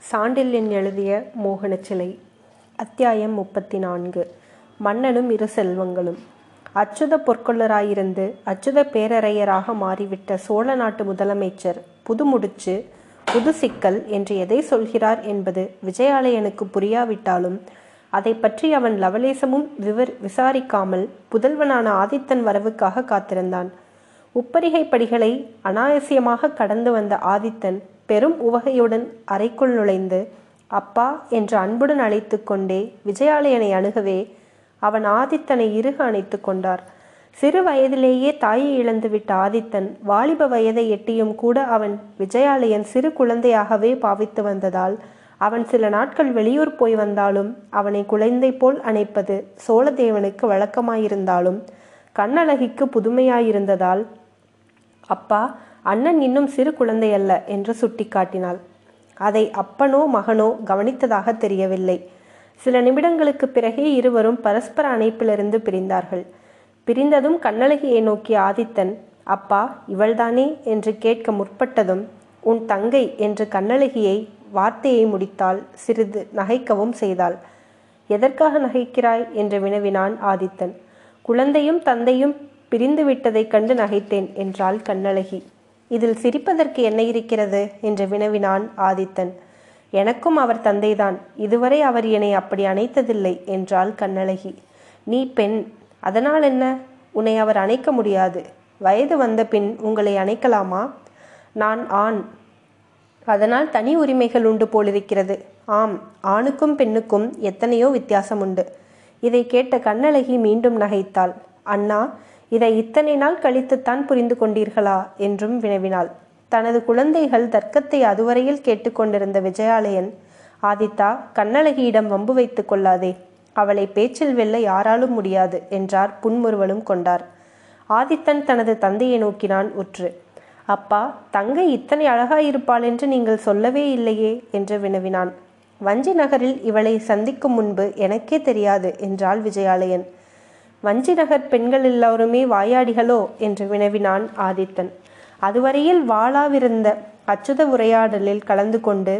சாண்டில்யன் எழுதிய மோகன சிலை அத்தியாயம் முப்பத்தி நான்கு மன்னனும் இரு செல்வங்களும். அச்சுத பொற்கொள்ளராயிருந்து அச்சுத பேரறையராக மாறிவிட்ட சோழ நாட்டு முதலமைச்சர் புதுமுடிச்சு புது சிக்கல் என்று எதை சொல்கிறார் என்பது விஜயாலயனுக்கு புரியாவிட்டாலும் அதை பற்றி அவன் லவலேசமும் விவர் விசாரிக்காமல் புதல்வனான ஆதித்தன் வரவுக்காக காத்திருந்தான். உப்பரிகை படிகளை அனாயசியமாக கடந்து வந்த ஆதித்தன் பெரும் உவகையுடன் அறைக்குள் நுழைந்து அப்பா என்று அன்புடன் அழைத்து கொண்டே விஜயாலயனை அணுகவே அவன் ஆதித்தனை இறுக அணைத்து கொண்டார். சிறு வயதிலேயே தாயை இழந்துவிட்ட ஆதித்தன் வாலிப வயதை எட்டியும் கூட அவன் விஜயாலயன் சிறு குழந்தையாகவே பாவித்து வந்ததால் அவன் சில நாட்கள் வெளியூர் போய் வந்தாலும் அவனை குழந்தை போல் அணைப்பது சோழதேவனுக்கு வழக்கமாயிருந்தாலும் கண்ணழகிக்கு புதுமையாயிருந்ததால் அப்பா அண்ணன் இன்னும் சிறு குழந்தை அல்ல என்று சுட்டிக்காட்டினாள். அதை அப்பனோ மகனோ கவனித்ததாக தெரியவில்லை. சில நிமிடங்களுக்கு பிறகே இருவரும் பரஸ்பர அணைப்பிலிருந்து பிரிந்தார்கள். பிரிந்ததும் கண்ணழகியை நோக்கி ஆதித்தன் அப்பா இவள்தானே? என்று கேட்க முற்பட்டதும் உன் தங்கை என்று கண்ணழகியை வார்த்தையை முடித்தாள் சிறிது நகைக்கவும் செய்தாள். எதற்காக நகைக்கிறாய்? என்று வினவினான் ஆதித்தன். குழந்தையும் தந்தையும் பிரிந்து விட்டதைக் கண்டு நகைத்தேன் என்றாள் கண்ணழகி. இதில் சிரிப்பதற்கு என்ன இருக்கிறது? என்று வினவினான் ஆதித்தன். எனக்கும் அவர் தந்தைதான். இதுவரை அவர் என்னை அப்படி அணைத்ததில்லை என்றாள் கண்ணழகி. நீ பெண் அதனால் என்ன? உன்னை அவர் அணைக்க முடியாது. வயது வந்த பின் உங்களை அணைக்கலாமா? நான் ஆண். அதனால் தனி உரிமைகள் உண்டு போலிருக்கிறது. ஆம் ஆணுக்கும் பெண்ணுக்கும் எத்தனையோ வித்தியாசம் உண்டு. இதை கேட்ட கண்ணழகி மீண்டும் நகைத்தாள். அண்ணா இதை இத்தனை நாள் கழித்துத்தான் புரிந்து கொண்டீர்களா? என்றும் வினவினாள். தனது குழந்தைகள் தர்க்கத்தை அதுவரையில் கேட்டுக்கொண்டிருந்த விஜயாலயன் ஆதித்தா கண்ணழகியிடம் வம்பு வைத்துக் கொள்ளாதே. அவளை பேச்சில் வெல்ல யாராலும் முடியாது என்றார் புன்முறுவலும் கொண்டார். ஆதித்தன் தனது தந்தையை நோக்கினான் உற்று. அப்பா தங்கை இத்தனை அழகாயிருப்பாள் என்று நீங்கள் சொல்லவே இல்லையே என்று வினவினான். வஞ்சி நகரில் இவளை சந்திக்கும் முன்பு எனக்கே தெரியாது என்றாள் விஜயாலயன். வஞ்சி நகர் பெண்கள் எல்லோருமே வாயாடிகளோ என்று வினவினான் ஆதித்தன். அதுவரையில் வாளாவிருந்த அச்சுத உரையாடலில் கலந்து கொண்டு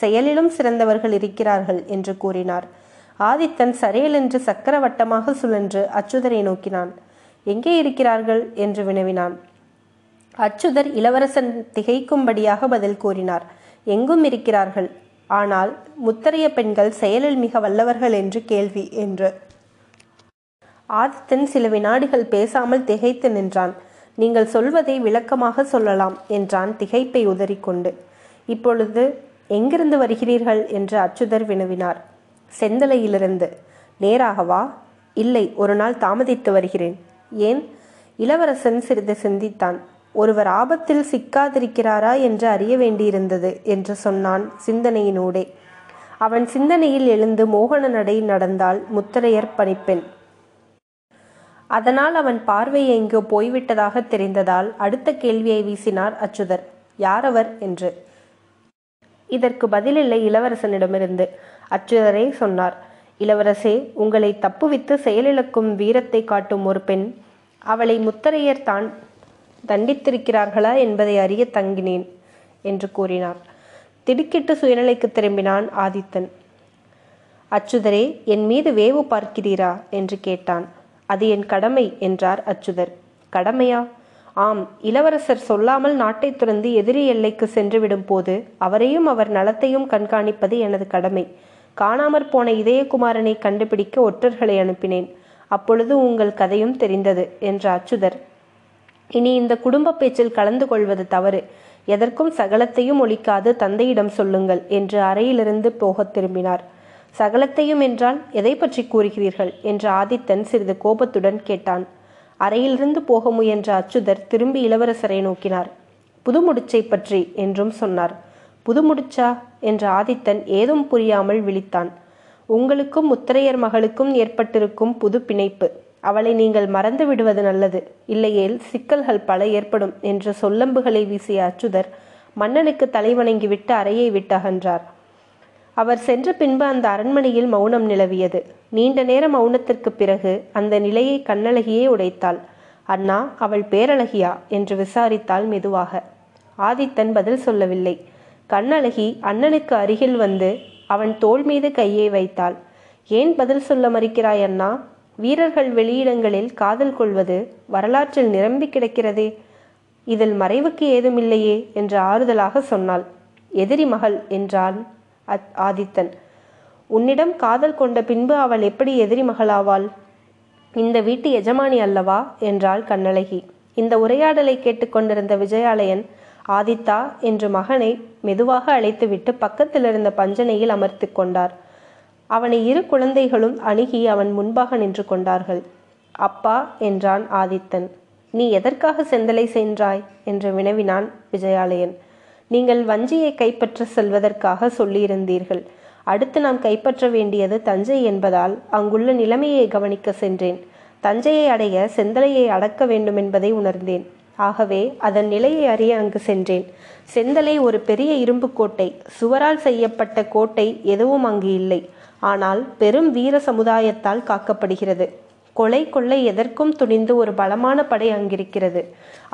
செயலிலும் சிறந்தவர்கள் இருக்கிறார்கள் என்று கூறினார். ஆதித்தன் சரையலென்று சக்கரவட்டமாக சுழன்று அச்சுதரை நோக்கினான். எங்கே இருக்கிறார்கள்? என்று வினவினான். அச்சுதர் இளவரசன் திகைக்கும்படியாக பதில் கூறினார். எங்கும் இருக்கிறார்கள். ஆனால் முத்தரைய பெண்கள் செயலில் மிக வல்லவர்கள் என்று கேள்வி என்று ஆதித்தன் சில வினாடிகள் பேசாமல் திகைத்து நின்றான். நீங்கள் சொல்வதை விளக்கமாக சொல்லலாம் என்றான் திகைப்பை உதறிக்கொண்டு. இப்பொழுது எங்கிருந்து வருகிறீர்கள்? என்று அச்சுதர் வினவினார். செந்தலையிலிருந்து. நேராகவா இல்லை ஒரு நாள் தாமதித்து வருகிறேன். ஏன்? இளவரசன் சிறிது சிந்தித்தான். ஒருவர் ஆபத்தில் சிக்காதிருக்கிறாரா என்று அறிய வேண்டியிருந்தது என்று சொன்னான் சிந்தனையினூடே. அவன் சிந்தனையில் எழுந்து மோகன நடை நடந்தால் முத்தரையர் பணிப்பெண். அதனால் அவன் பார்வை எங்கோ போய்விட்டதாக தெரிந்ததால் அடுத்த கேள்வியை வீசினார் அச்சுதர். யாரவர் என்று. இதற்கு பதிலில்லை இளவரசனிடமிருந்து அச்சுதரே சொன்னார். இளவரசே உங்களை தப்புவித்து செயலிழக்கும் வீரத்தை காட்டும் ஒரு பெண் அவளை முத்தரையர் தான் தண்டித்திருக்கிறார்களா என்பதை அறிய தங்கினேன் என்று கூறினார். திடுக்கிட்டு சுயநிலைக்கு திரும்பினான் ஆதித்தன். அச்சுதரே என் மீது வேவு பார்க்கிறீரா? என்று கேட்டான். அது என் கடமை என்றார் அச்சுதர். கடமையா? ஆம் இளவரசர் சொல்லாமல் நாட்டை துறந்து எதிரி எல்லைக்கு சென்றுவிடும் போது அவரையும் அவர் நலத்தையும் கண்காணிப்பது எனது கடமை. காணாமற் போன இதயகுமாரனை கண்டுபிடிக்க ஒற்றர்களை அனுப்பினேன். அப்பொழுது உங்கள் கதையும் தெரிந்தது என்ற அச்சுதர். இனி இந்த குடும்ப பேச்சில் கலந்து கொள்வது தவறு. எதற்கும் சகலத்தையும் ஒழிக்காது தந்தையிடம் சொல்லுங்கள் என்று அறையிலிருந்து போகத் திரும்பினார். சகலத்தையும் என்றால் எதை பற்றி கூறுகிறீர்கள்? என்று ஆதித்தன் சிறிது கோபத்துடன் கேட்டான். அறையிலிருந்து போக முயன்ற அச்சுதர் திரும்பி இளவரசரை நோக்கினார். புதுமுடிச்சை பற்றி என்றும் சொன்னார். புதுமுடிச்சா என்ற ஆதித்தன் ஏதும் புரியாமல் விழித்தான். உங்களுக்கும் முத்திரையர் மகளுக்கும் ஏற்பட்டிருக்கும் புது பிணைப்பு. அவளை நீங்கள் மறந்து விடுவது நல்லது. இல்லையேல் சிக்கல்கள் பல ஏற்படும் என்ற சொல்லம்புகளை வீசிய அச்சுதர் மன்னனுக்கு தலைவணங்கிவிட்டு அறையை விட்டு அகன்றார் அவர் சென்ற பின்பு அந்த அரண்மனையில் மௌனம் நிலவியது. நீண்ட நேர மௌனத்திற்கு பிறகு அந்த நிலையை கண்ணழகியே உடைத்தாள். அண்ணா அவள் பேரழகியா? என்று விசாரித்தாள் மெதுவாக. ஆதித்தன் பதில் சொல்லவில்லை. கண்ணழகி அண்ணனுக்கு அருகில் வந்து அவன் தோள் மீது கையை வைத்தாள். ஏன் பதில் சொல்ல மறுக்கிறாய் அண்ணா? வீரர்கள் வெளியிடங்களில் காதல் கொள்வது வரலாற்றில் நிரம்பி கிடக்கிறதே. இதில் மறைவுக்கு ஏதுமில்லையே என்று ஆறுதலாக சொன்னாள். எதிரி மகள் என்றான் ஆதித்தன். உன்னிடம் காதல் கொண்ட பின்பு அவள் எப்படி எதிரி மகளாவாள்? இந்த வீட்டு எஜமானி அல்லவா? என்றாள் கண்ணழகி. இந்த உரையாடலை கேட்டுக்கொண்டிருந்த விஜயாலயன் ஆதித்தா என்று மகனை மெதுவாக அழைத்துவிட்டு பக்கத்தில் இருந்த பஞ்சனையில் அமர்த்தி கொண்டார். அவனை இரு குழந்தைகளும் அணுகி அவன் முன்பாக நின்று கொண்டார்கள். அப்பா என்றான் ஆதித்தன். நீ எதற்காக செந்தலை சென்றாய்? என்று வினவினான் விஜயாலயன். நீங்கள் வஞ்சியை கைப்பற்ற செல்வதற்காக சொல்லியிருந்தீர்கள். அடுத்து நாம் கைப்பற்ற வேண்டியது தஞ்சை என்பதால் அங்குள்ள நிலைமையை கவனிக்க சென்றேன். தஞ்சையை அடைய செந்தலையை அடக்க வேண்டும் என்பதை உணர்ந்தேன். ஆகவே அதன் நிலையை அறிய அங்கு சென்றேன். செந்தலை ஒரு பெரிய இரும்பு கோட்டை. சுவரால் செய்யப்பட்ட கோட்டை எதுவும் அங்கு இல்லை. ஆனால் பெரும் வீர சமுதாயத்தால் காக்கப்படுகிறது. கொலை கொள்ளை எதற்கும் துணிந்து ஒரு பலமான படை அங்கிருக்கிறது.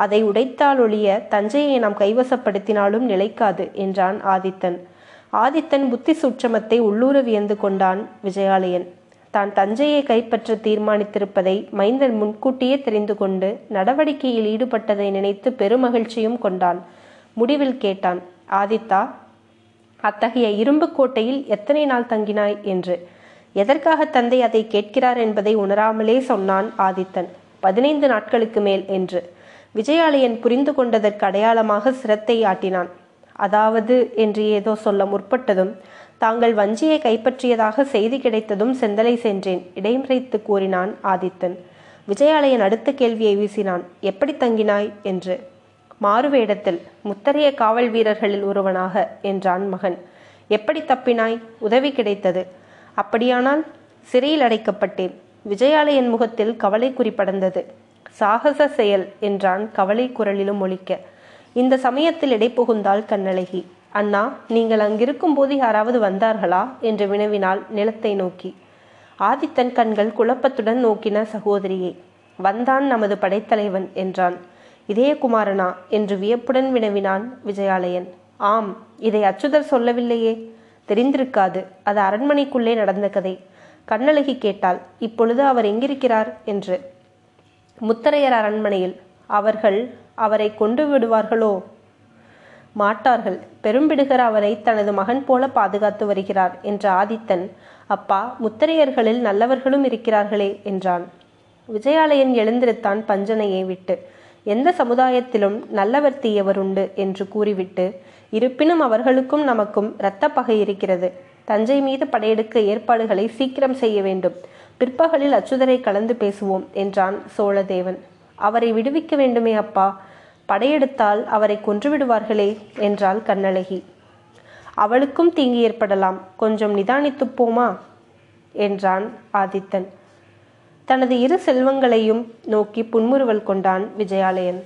அதை உடைத்தால் ஒழிய தஞ்சையை நாம் கைவசப்படுத்தினாலும் நிலைக்காது என்றான் ஆதித்தன். ஆதித்தன் புத்தி சூட்சமத்தை உள்ளூர வியந்து கொண்டான் விஜயாலயன். தான் தஞ்சையை கைப்பற்ற தீர்மானித்திருப்பதை மைந்தன் முன்கூட்டியே தெரிந்து கொண்டு நடவடிக்கையில் ஈடுபட்டதை நினைத்து பெருமகிழ்ச்சியும் கொண்டான். முடிவில் கேட்டான் ஆதித்தா அத்தகைய இரும்பு கோட்டையில் எத்தனை நாள் தங்கினாய்? என்று. எதற்காக தந்தை அதை கேட்கிறார் என்பதை உணராமலே சொன்னான் ஆதித்தன். பதினைந்து நாட்களுக்கு மேல் என்று. விஜயாலயன் புரிந்து கொண்டதற்கு அடையாளமாக சிரத்தை ஆட்டினான். அதாவது என்று ஏதோ சொல்ல முற்பட்டதும் தாங்கள் வஞ்சியை கைப்பற்றியதாக செய்தி கிடைத்ததும் செந்தலை சென்றேன் இடைமறைத்து கூறினான் ஆதித்தன். விஜயாலயன் அடுத்த கேள்வியை வீசினான் எப்படி தங்கினாய்? என்று. மாறுவேடத்தில் முத்தரைய காவல் வீரர்களில் ஒருவனாக என்றான் மகன். எப்படி தப்பினாய்? உதவி கிடைத்தது. அப்படியானால் சிறையில் அடைக்கப்பட்டேன். விஜயாலயன் முகத்தில் கவலை குறிப்படந்தது சாகச செயல் என்றான் கவலை குரலிலும் ஒழிக்க இந்த சமயத்தில் இடைப்புகுந்தாள் கண்ணழகி. அண்ணா நீங்கள் அங்கிருக்கும் போது யாராவது வந்தார்களா? என்று வினவினாள் நிலத்தை நோக்கி. ஆதித்தன் கண்கள் குழப்பத்துடன் நோக்கின சகோதரியை வந்தான் நமது படைத்தலைவன் என்றான். இதயகுமாரனா என்று வியப்புடன் வினவினான் விஜயாலயன். ஆம் இதை அச்சுதர் சொல்லவில்லையே. தெரிந்திருக்காது. அது அரண்மனைக்குள்ளே நடந்த கதை. கண்ணழகி கேட்டாள் இப்பொழுது அவர் எங்கிருக்கிறார்? என்று. முத்தரையர் அரண்மனையில். அவர்கள் அவரை கொண்டு விடுவார்களோ? மாட்டார்கள். பெரும்பிடுகர் அவரை தனது மகன் போல பாதுகாத்து வருகிறார் என்ற ஆதித்தன். அப்பா முத்தரையர்களில் நல்லவர்களும் இருக்கிறார்களே என்றான். விஜயாலயன் எழுந்திருத்தான் பஞ்சனையை விட்டு. எந்த சமுதாயத்திலும் நல்லவர் தீயவர் உண்டு என்று கூறிவிட்டு இருப்பினும் அவர்களுக்கும் நமக்கும் இரத்த பகை இருக்கிறது. தஞ்சை மீது படையெடுக்க ஏற்பாடுகளை சீக்கிரம் செய்ய வேண்டும். பிற்பகலில் அச்சுதரை கலந்து பேசுவோம் என்றான் சோழதேவன். அவரை விடுவிக்க வேண்டுமே அப்பா. படையெடுத்தால் அவரை கொன்றுவிடுவார்களே என்றாள் கண்ணழகி. அவளுக்கும் தீங்கு ஏற்படலாம். கொஞ்சம் நிதானித்துப் போமா? என்றான் ஆதித்தன். தனது இரு செல்வங்களையும் நோக்கி புன்முறுவல் கொண்டான் விஜயாலயன்.